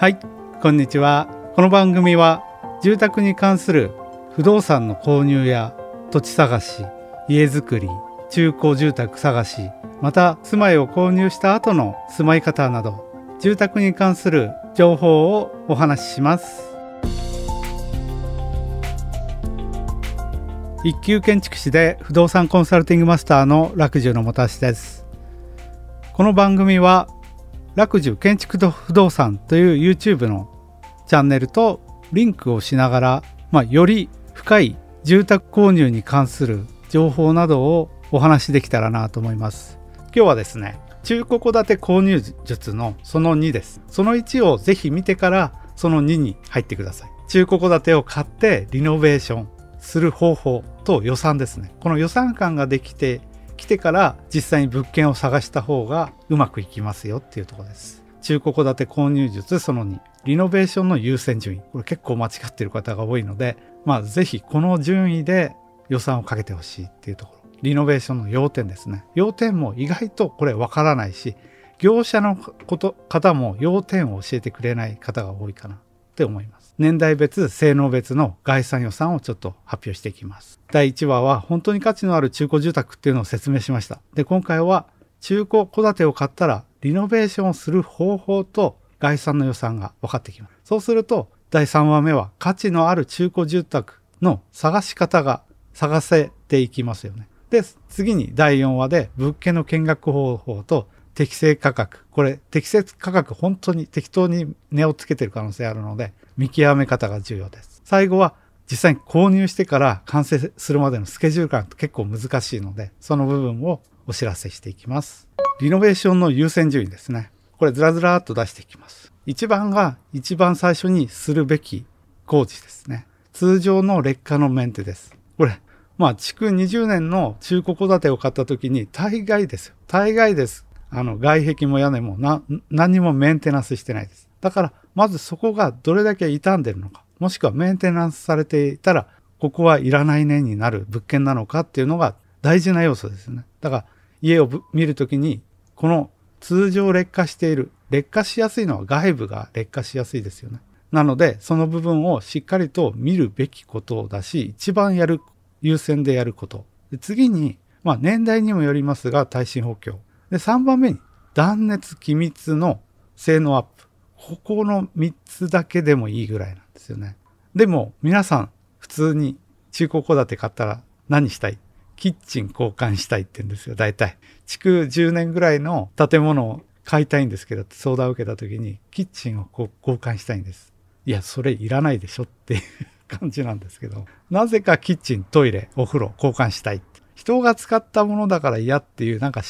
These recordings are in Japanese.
はいこんにちは。この番組は住宅に関する不動産の購入や土地探し家づくり中古住宅探しまた住まいを購入した後の住まい方など住宅に関する情報をお話しします。一級建築士で不動産コンサルティングマスターの楽寿のもたしです。この番組は楽寿建築と不動産という YouTube のチャンネルとリンクをしながら、まあ、より深い住宅購入に関する情報などをお話しできたらなと思います。今日はですね中古戸建て購入術のその2です。その1をぜひ見てからその2に入ってください。中古戸建てを買ってリノベーションする方法と予算ですね。この予算感ができて来てから実際に物件を探した方がうまくいきますよっていうところです。中古戸建て購入術その2、リノベーションの優先順位。これ結構間違ってる方が多いので、まあぜひこの順位で予算をかけてほしいっていうところ。リノベーションの要点ですね。要点も意外とこれわからないし、業者のこと方も要点を教えてくれない方が多いかなって思います。年代別、性能別の概算予算をちょっと発表していきます。第1話は本当に価値のある中古住宅っていうのを説明しました。で、今回は中古戸建てを買ったらリノベーションをする方法と概算の予算が分かってきます。そうすると第3話目は価値のある中古住宅の探し方が探せていきますよね。で、次に第4話で物件の見学方法と適正価格。これ適正価格本当に適当に値をつけてる可能性あるので見極め方が重要です。最後は実際に購入してから完成するまでのスケジュール感って結構難しいので、その部分をお知らせしていきます。リノベーションの優先順位ですね。これずらずらっと出していきます。1番が一番最初にするべき工事ですね。通常の劣化のメンテです。これ、まあ、築20年の中古戸建てを買った時に大概ですよ。大概です。あの、外壁も屋根も何にもメンテナンスしてないです。だから、まずそこがどれだけ傷んでるのか、もしくはメンテナンスされていたら、ここはいらない年になる物件なのかっていうのが大事な要素ですね。だから家を見るときに、この通常劣化している、劣化しやすいのは外部が劣化しやすいですよね。なので、その部分をしっかりと見るべきことだし、一番やる、優先でやること。次に、まあ年代にもよりますが、耐震補強。で、3番目に、断熱機密の性能アップ。ここの3つだけでもいいぐらいなんですよね。でも皆さん普通に中古戸建て買ったら何したい？キッチン交換したいって言うんですよ、大体。築10年ぐらいの建物を買いたいんですけど、相談を受けた時に、キッチンを交換したいんです。いや、それいらないでしょっていう 感じなんですけど、なぜかキッチン、トイレ、お風呂交換したい。人が使ったものだから嫌っていう、なんか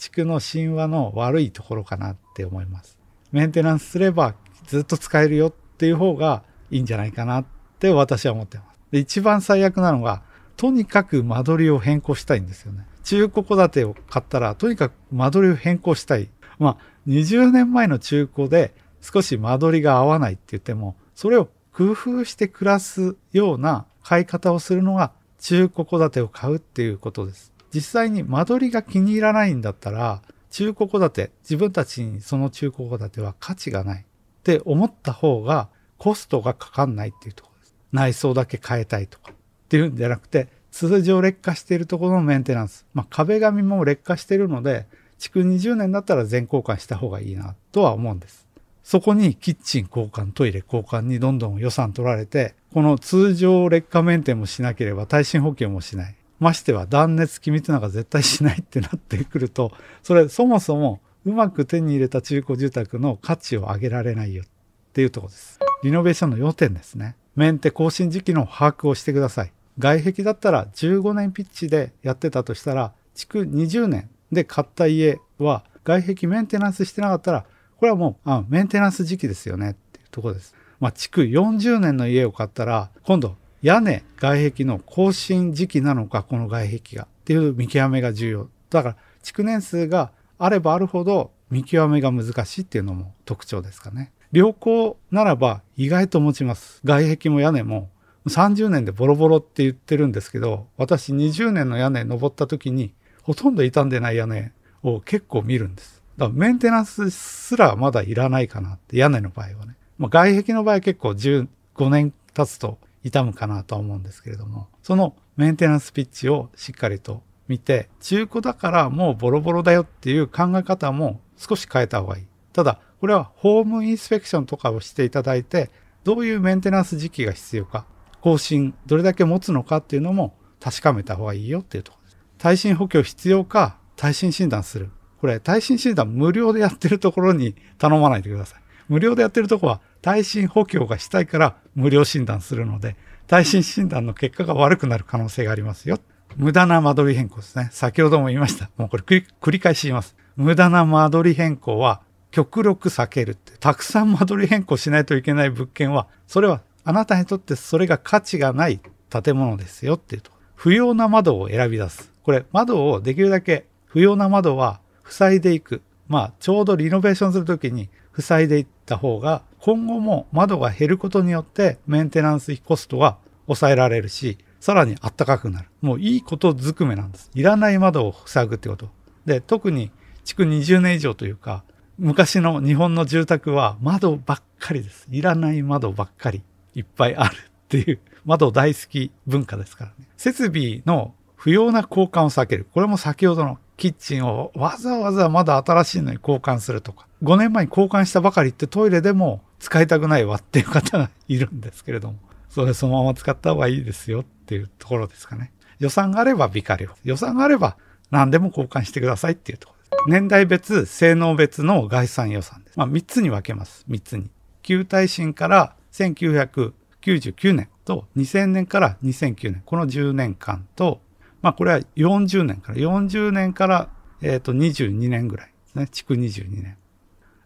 新築の神話の悪いところかなって思います。メンテナンスすればずっと使えるよっていう方がいいんじゃないかなって私は思ってます。で、一番最悪なのが、とにかく間取りを変更したいんですよね。中古戸建てを買ったら、とにかく間取りを変更したい。まあ、20年前の中古で少し間取りが合わないって言っても、それを工夫して暮らすような買い方をするのが中古戸建てを買うっていうことです。実際に間取りが気に入らないんだったら、中古戸建て、自分たちにその中古戸建ては価値がないって思った方がコストがかかんないっていうところです。内装だけ変えたいとかっていうんじゃなくて、通常劣化しているところのメンテナンス。まあ壁紙も劣化しているので、築20年だったら全交換した方がいいなとは思うんです。そこにキッチン交換、トイレ交換にどんどん予算取られて、この通常劣化メンテもしなければ耐震補強もしない。ましては断熱機密なんか絶対しないってなってくると、それそもそもうまく手に入れた中古住宅の価値を上げられないよっていうとこです。リノベーションの要点ですね。メンテ更新時期の把握をしてください。外壁だったら15年ピッチでやってたとしたら、築20年で買った家は外壁メンテナンスしてなかったら、これはもう、あメンテナンス時期ですよねっていうところです。まあ、築40年の家を買ったら、今度屋根、外壁の更新時期なのか、この外壁が。っていう見極めが重要。だから、築年数があればあるほど見極めが難しいっていうのも特徴ですかね。良好ならば意外と持ちます。外壁も屋根も30年でボロボロって言ってるんですけど、私20年の屋根登った時にほとんど傷んでない屋根を結構見るんです。だからメンテナンスすらまだいらないかなって屋根の場合はね。まあ、外壁の場合結構15年経つと傷むかなと思うんですけれども、そのメンテナンスピッチをしっかりと見て、中古だからもうボロボロだよっていう考え方も少し変えた方がいい。ただ、これはホームインスペクションとかをしていただいて、どういうメンテナンス時期が必要か、更新、どれだけ持つのかっていうのも確かめた方がいいよっていうところです。耐震補強必要か、耐震診断する。これ、耐震診断無料でやってるところに頼まないでください。無料でやってるとこは耐震補強がしたいから無料診断するので、耐震診断の結果が悪くなる可能性がありますよ。無駄な間取り変更ですね。先ほども言いました。もうこれ繰り返し言います。無駄な間取り変更は極力避けるって。たくさん間取り変更しないといけない物件は、それはあなたにとってそれが価値がない建物ですよっていうと。不要な窓を選び出す。これ窓をできるだけ不要な窓は塞いでいく。まあちょうどリノベーションするときに塞いでいった方が今後も窓が減ることによってメンテナンスコストは抑えられるし、さらに暖かくなる。もういいことずくめなんです。いらない窓を塞ぐってこと。で、特に築20年以上というか、昔の日本の住宅は窓ばっかりです。いらない窓ばっかりいっぱいあるっていう窓大好き文化ですからね。設備の不要な交換を避ける。これも先ほどのキッチンをわざわざまだ新しいのに交換するとか。5年前に交換したばかりってトイレでも使いたくないわっていう方がいるんですけれども。それそのまま使った方がいいですよっていうところですかね。予算があればビカレオ。予算があれば何でも交換してくださいっていうところです。年代別、性能別の概算予算です。まあ、3つに分けます。3つに。旧耐震から1999年と2000年から2009年。この10年間と、まあ、これは40年から、40年から、えっ、ー、と、22年ぐらいですね。築22年。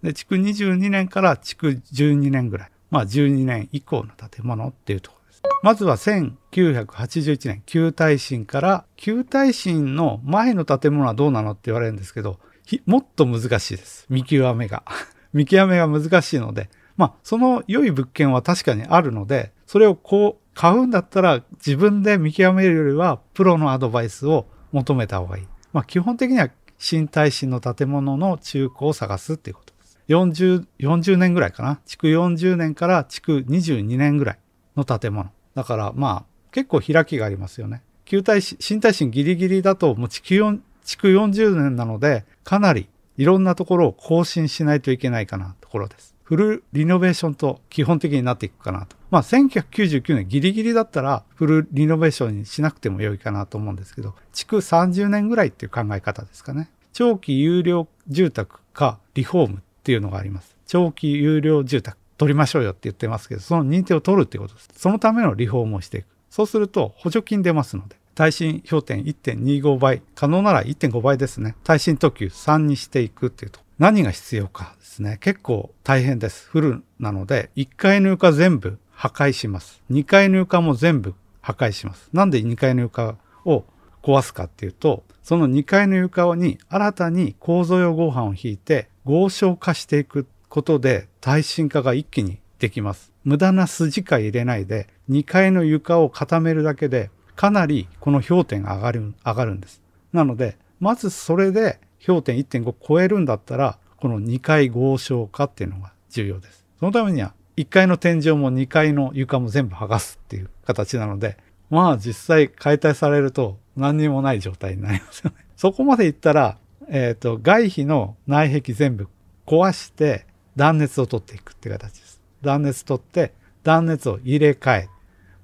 で、築22年から築12年ぐらい。まあ、12年以降の建物っていうところです。まずは1981年、旧耐震から、旧耐震の前の建物はどうなのって言われるんですけど、もっと難しいです。見極めが。見極めが難しいので、まあ、その良い物件は確かにあるので、それをこう、買うんだったら自分で見極めるよりは、プロのアドバイスを求めた方がいい。まあ、基本的には新耐震の建物の中古を探すっていうこと。40、40年ぐらいかな。築40年から築22年ぐらいの建物。だからまあ、結構開きがありますよね。旧耐震、新耐震ギリギリだともう築築40年なので、かなりいろんなところを更新しないといけないかなところです。フルリノベーションと基本的になっていくかなと。まあ1999年ギリギリだったらフルリノベーションにしなくても良いかなと思うんですけど、築30年ぐらいっていう考え方ですかね。長期有料住宅かリフォームっていうのがあります。長期有料住宅取りましょうよって言ってますけど、その認定を取るってことです。そのためのリフォームをしていく。そうすると補助金出ますので、耐震氷点1.25倍、可能なら1.5倍ですね。耐震特急3にしていくっていうと。何が必要かですね。結構大変です。フルなので、1階の床全部破壊します。2階の床も全部破壊します。なんで2階の床を壊すかっていうと、その2階の床に新たに構造用合板を引いて合床化していくことで耐震化が一気にできます。無駄な筋か入れないで2階の床を固めるだけでかなりこの氷点が上がる、上がるんです。なので、まずそれで氷点1.5超えるんだったら、この2階合床化っていうのが重要です。そのためには、1階の天井も2階の床も全部剥がすっていう形なので、まあ実際解体されると何にもない状態になりますよね。そこまでいったら、え、ー、と、外壁の内壁全部壊して断熱を取っていくって形です。断熱取って断熱を入れ替え、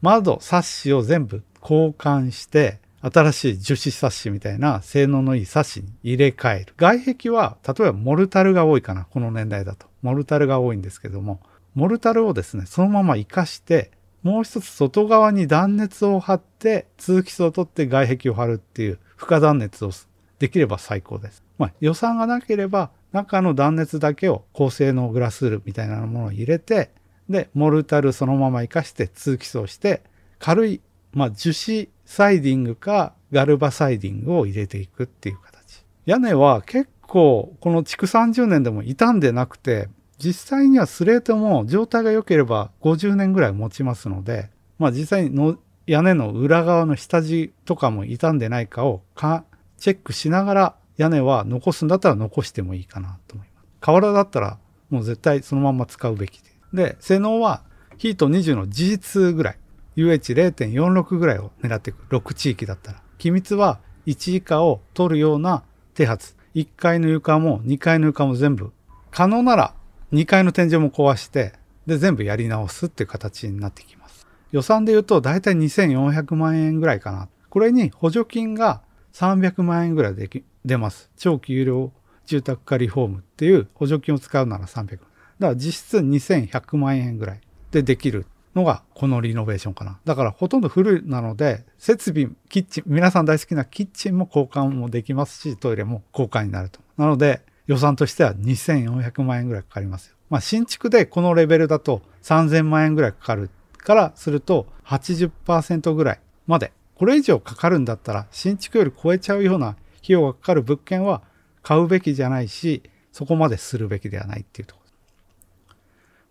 窓、サッシを全部交換して、新しい樹脂サッシみたいな性能のいいサッシに入れ替える。外壁は、例えばモルタルが多いかな。この年代だと。モルタルが多いんですけども、モルタルをですね、そのまま活かして、もう一つ外側に断熱を張って、通気層を取って外壁を張るっていう、負荷断熱をできれば最高です。まあ、予算がなければ、中の断熱だけを高性能グラスールみたいなものを入れて、で、モルタルそのまま活かして通気層して、軽いまあ、樹脂サイディングかガルバサイディングを入れていくっていう形。屋根は結構この築30年でも傷んでなくて、実際にはスレートも状態が良ければ50年ぐらい持ちますので、まあ実際にの屋根の裏側の下地とかも傷んでないかをかチェックしながら屋根は残すんだったら残してもいいかなと思います。瓦だったらもう絶対そのまま使うべきで。で、性能はヒート20の事実ぐらい、UH0.46 ぐらいを狙っていく。6地域だったら。機密は1以下を取るような手発。1階の床も2階の床も全部。可能なら2階の天井も壊して、で、全部やり直すっていう形になってきます。予算で言うと大体2400万円ぐらいかな。これに補助金が300万円ぐらいで出ます。長期有料住宅化リフォームっていう補助金を使うなら300万。だから実質2100万円ぐらいでできるのがこのリノベーションかな。だからほとんどフルなので、設備、キッチン、皆さん大好きなキッチンも交換もできますし、トイレも交換になると。なので予算としては2400万円ぐらいかかりますよ。まあ新築でこのレベルだと3000万円ぐらいかかるからすると80%ぐらいまで。これ以上かかるんだったら新築より超えちゃうような費用がかかる物件は買うべきじゃないし、そこまでするべきではないっていうところ。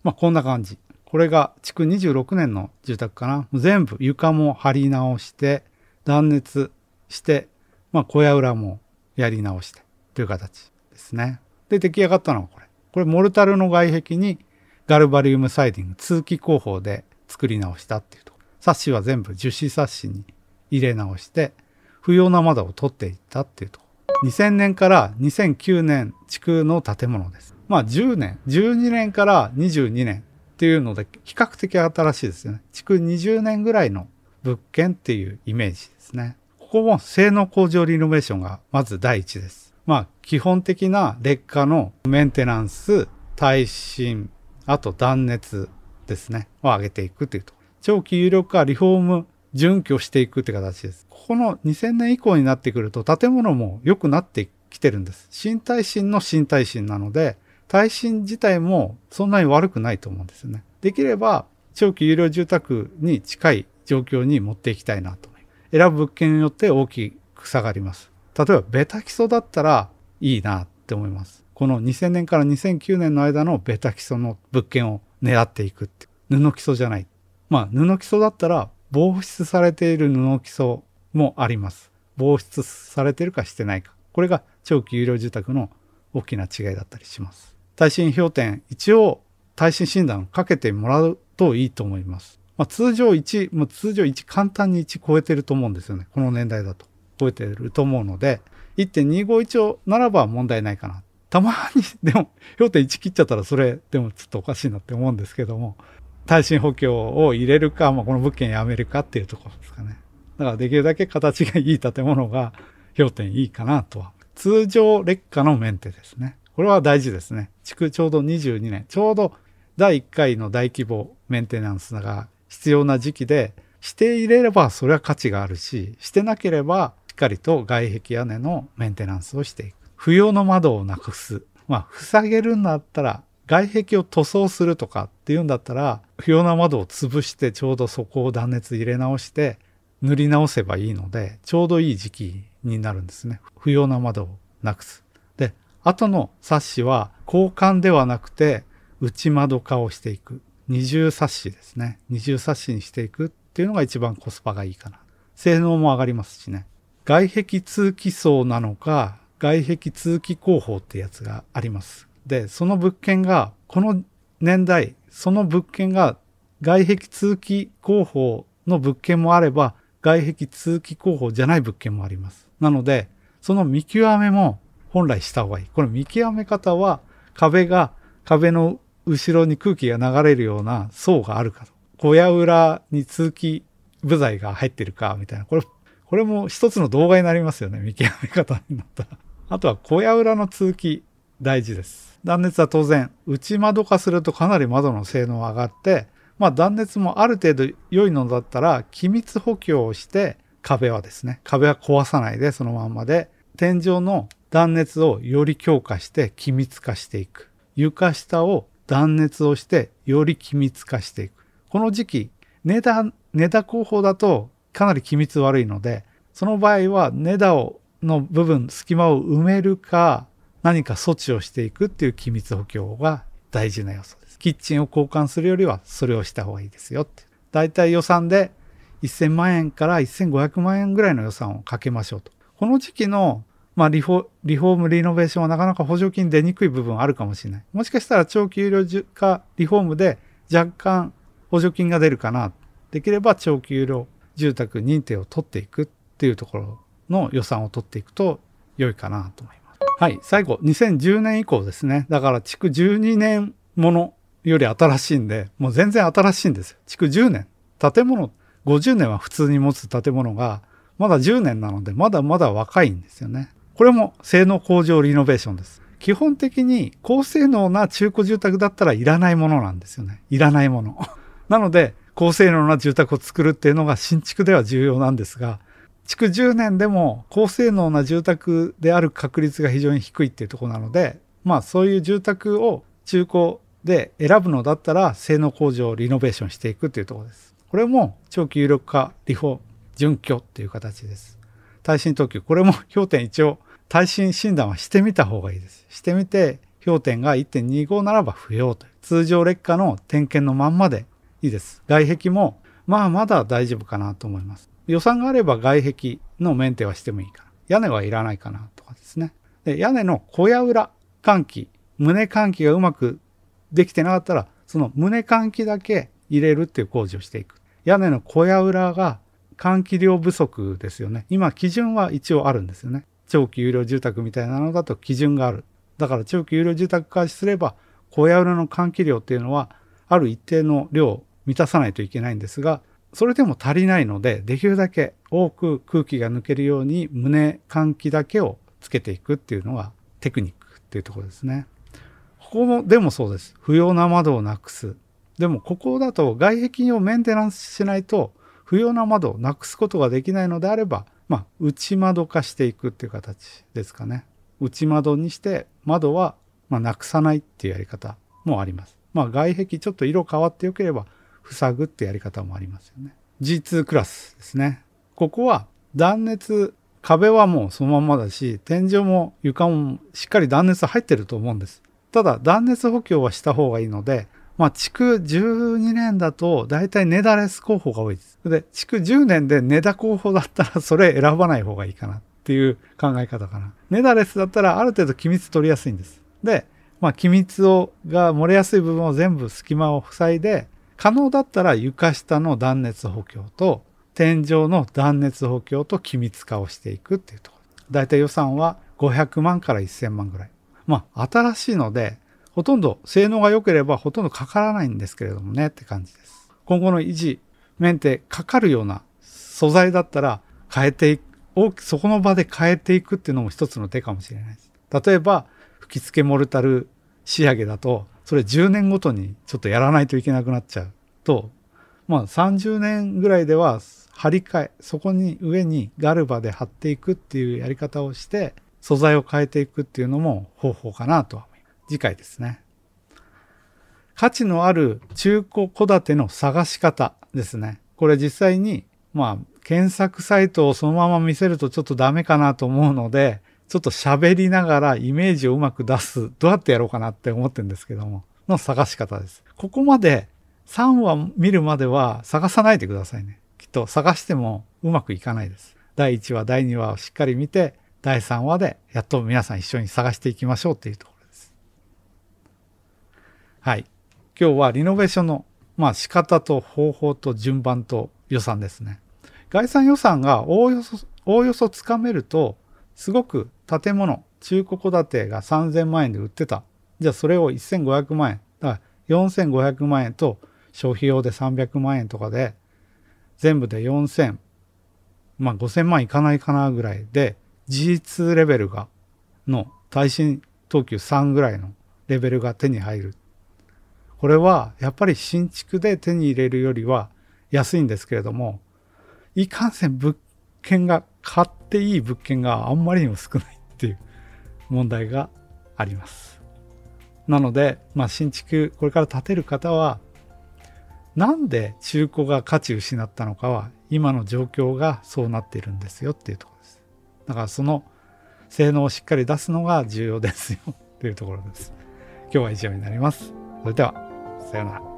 まあこんな感じ。これが築26年の住宅かな。全部床も張り直して、断熱して、まあ小屋裏もやり直してという形ですね。で、出来上がったのはこれ。これモルタルの外壁にガルバリウムサイディング、通気工法で作り直したっていうところ。サッシは全部樹脂サッシに入れ直して、不要な窓を取っていったっていうと。2000年から2009年築の建物です。まあ10年、12年から22年っていうので、比較的新しいですよね。築20年ぐらいの物件っていうイメージですね。ここも性能向上リノベーションがまず第一です。まあ、基本的な劣化のメンテナンス、耐震、あと断熱ですね、を上げていくというと。長期有力化、リフォーム、準拠していくって形です。ここの2000年以降になってくると建物も良くなってきてるんです。新耐震の新耐震なので、耐震自体もそんなに悪くないと思うんですよね。できれば長期有料住宅に近い状況に持っていきたいなと。選ぶ物件によって大きく差がります。例えばベタ基礎だったらいいなって思います。この2000年から2009年の間のベタ基礎の物件を狙っていくって布基礎じゃない。まあ布基礎だったら防湿されている布基礎もあります。防湿されてるかしてないか。これが長期有料住宅の大きな違いだったりします。耐震評点、一応耐震診断をかけてもらうといいと思います。まあ、通常1、もう通常1簡単に1超えてると思うんですよね。この年代だと。超えてると思うので、1.251ならば問題ないかな。たまに、でも、評点1切っちゃったらそれ、でもちょっとおかしいなって思うんですけども、耐震補強を入れるか、まあ、この物件やめるかっていうところですかね。だからできるだけ形がいい建物が評点いいかなとは。通常劣化のメンテですね。これは大事ですね。築ちょうど22年。ちょうど第1回の大規模メンテナンスが必要な時期で、していれればそれは価値があるし、してなければしっかりと外壁屋根のメンテナンスをしていく。不要の窓をなくす。まあ、塞げるんだったら、外壁を塗装するとかっていうんだったら、不要な窓を潰してちょうどそこを断熱入れ直して塗り直せばいいので、ちょうどいい時期になるんですね。不要な窓をなくす。で後のサッシは交換ではなくて内窓化をしていく。二重サッシですね。二重サッシにしていくっていうのが一番コスパがいいかな。性能も上がりますしね。外壁通気層なのか、外壁通気工法ってやつがあります。で、その物件が、この年代、その物件が外壁通気工法の物件もあれば、外壁通気工法じゃない物件もあります。なので、その見極めも本来した方がいい。これ見極め方は壁が、壁の後ろに空気が流れるような層があるかと。小屋裏に通気部材が入ってるか、みたいな。これ、これも一つの動画になりますよね。見極め方になったら。あとは小屋裏の通気大事です。断熱は当然、内窓化するとかなり窓の性能上がって、まあ断熱もある程度良いのだったら、気密補強をして壁はですね、壁は壊さないでそのまんまで、天井の断熱をより強化して機密化していく。床下を断熱をしてより機密化していく。この時期、ネダ、ネダ工法だとかなり機密悪いので、その場合はネダをの部分、隙間を埋めるか、何か措置をしていくっていう機密補強が大事な要素です。キッチンを交換するよりはそれをした方がいいですよって。だいたい予算で1000万円から1500万円ぐらいの予算をかけましょうと。この時期のまあリフォ、リフォーム、リノベーションはなかなか補助金出にくい部分あるかもしれない。もしかしたら長期有料化リフォームで若干補助金が出るかな。できれば長期有料住宅認定を取っていくっていうところの予算を取っていくと良いかなと思います。はい。最後、2010年以降ですね。だから築12年ものより新しいんで、もう全然新しいんですよ。築10年。建物、50年は普通に持つ建物が、まだ10年なので、まだまだ若いんですよね。これも性能向上リノベーションです。基本的に高性能な中古住宅だったらいらないものなんですよね。いらないもの。なので、高性能な住宅を作るっていうのが新築では重要なんですが、築10年でも高性能な住宅である確率が非常に低いっていうとこなので、まあそういう住宅を中古で選ぶのだったら性能向上をリノベーションしていくっていうとこです。これも長期有力化、リフォ、準拠っていう形です。耐震等級、これも氷点一応耐震診断はしてみた方がいいです。してみて氷点が1.25ならば不要と。通常劣化の点検のまんまでいいです。外壁もまあまだ大丈夫かなと思います。予算があれば外壁のメンテはしてもいいかな。屋根はいらないかなとかですね。で屋根の小屋裏換気、胸換気がうまくできてなかったら、その胸換気だけ入れるっていう工事をしていく。屋根の小屋裏が換気量不足ですよね。今基準は一応あるんですよね。長期有料住宅みたいなのだと基準がある。だから長期有料住宅開始すれば、小屋裏の換気量っていうのは、ある一定の量を満たさないといけないんですが、それでも足りないので、できるだけ多く空気が抜けるように胸換気だけをつけていくっていうのがテクニックっていうところですね。ここも、でもそうです。不要な窓をなくす。でもここだと外壁をメンテナンスしないと不要な窓をなくすことができないのであれば、まあ、内窓化していくっていう形ですかね。内窓にして窓は、ま、なくさないっていうやり方もあります。まあ、外壁ちょっと色変わってよければ塞ぐってやり方もありますよね。G2 クラスですね。ここは断熱、壁はもうそのままだし、天井も床もしっかり断熱入ってると思うんです。ただ断熱補強はした方がいいので、まあ、築12年だと、だいたいネダレス候補が多いです。で、築10年でネダ候補だったら、それ選ばない方がいいかなっていう考え方かな。ネダレスだったら、ある程度機密取りやすいんです。で、まあ、機密を、が漏れやすい部分を全部隙間を塞いで、可能だったら床下の断熱補強と、天井の断熱補強と機密化をしていくっていうところ。だいたい予算は500万から1000万ぐらい。まあ、新しいので、ほとんど性能が良ければほとんどかからないんですけれどもねって感じです。今後の維持、メンテかかるような素材だったら変えていく、そこの場で変えていくっていうのも一つの手かもしれないです。例えば、吹き付けモルタル仕上げだと、それ10年ごとにちょっとやらないといけなくなっちゃうと、まあ30年ぐらいでは張り替え、そこに上にガルバで貼っていくっていうやり方をして、素材を変えていくっていうのも方法かなとは思います次回ですね。価値のある中古戸建ての探し方ですね。これ実際に、まあ、検索サイトをそのまま見せるとちょっとダメかなと思うので、ちょっと喋りながらイメージをうまく出す。どうやってやろうかなって思ってるんですけども、の探し方です。ここまで3話見るまでは探さないでくださいね。きっと探してもうまくいかないです。第1話、第2話をしっかり見て、第3話でやっと皆さん一緒に探していきましょうっていうところです。はい。今日はリノベーションの、まあ、仕方と方法と順番と予算ですね。概算予算がおおよそ、おおよそつかめると、すごく建物、中古戸建てが3000万円で売ってた。じゃあそれを1500万円。だから4500万円と消費用で300万円とかで、全部で4000、まあ5000万いかないかなぐらいで、G2 レベルが、の耐震等級3ぐらいのレベルが手に入るこれはやっぱり新築で手に入れるよりは安いんですけれども、いかんせん物件が買っていい物件があんまりにも少ないっていう問題があります。なので、まあ、新築これから建てる方は、なんで中古が価値失ったのかは、今の状況がそうなっているんですよっていうところです。だからその性能をしっかり出すのが重要ですよっていうところです。今日は以上になります。それでは。さようなら。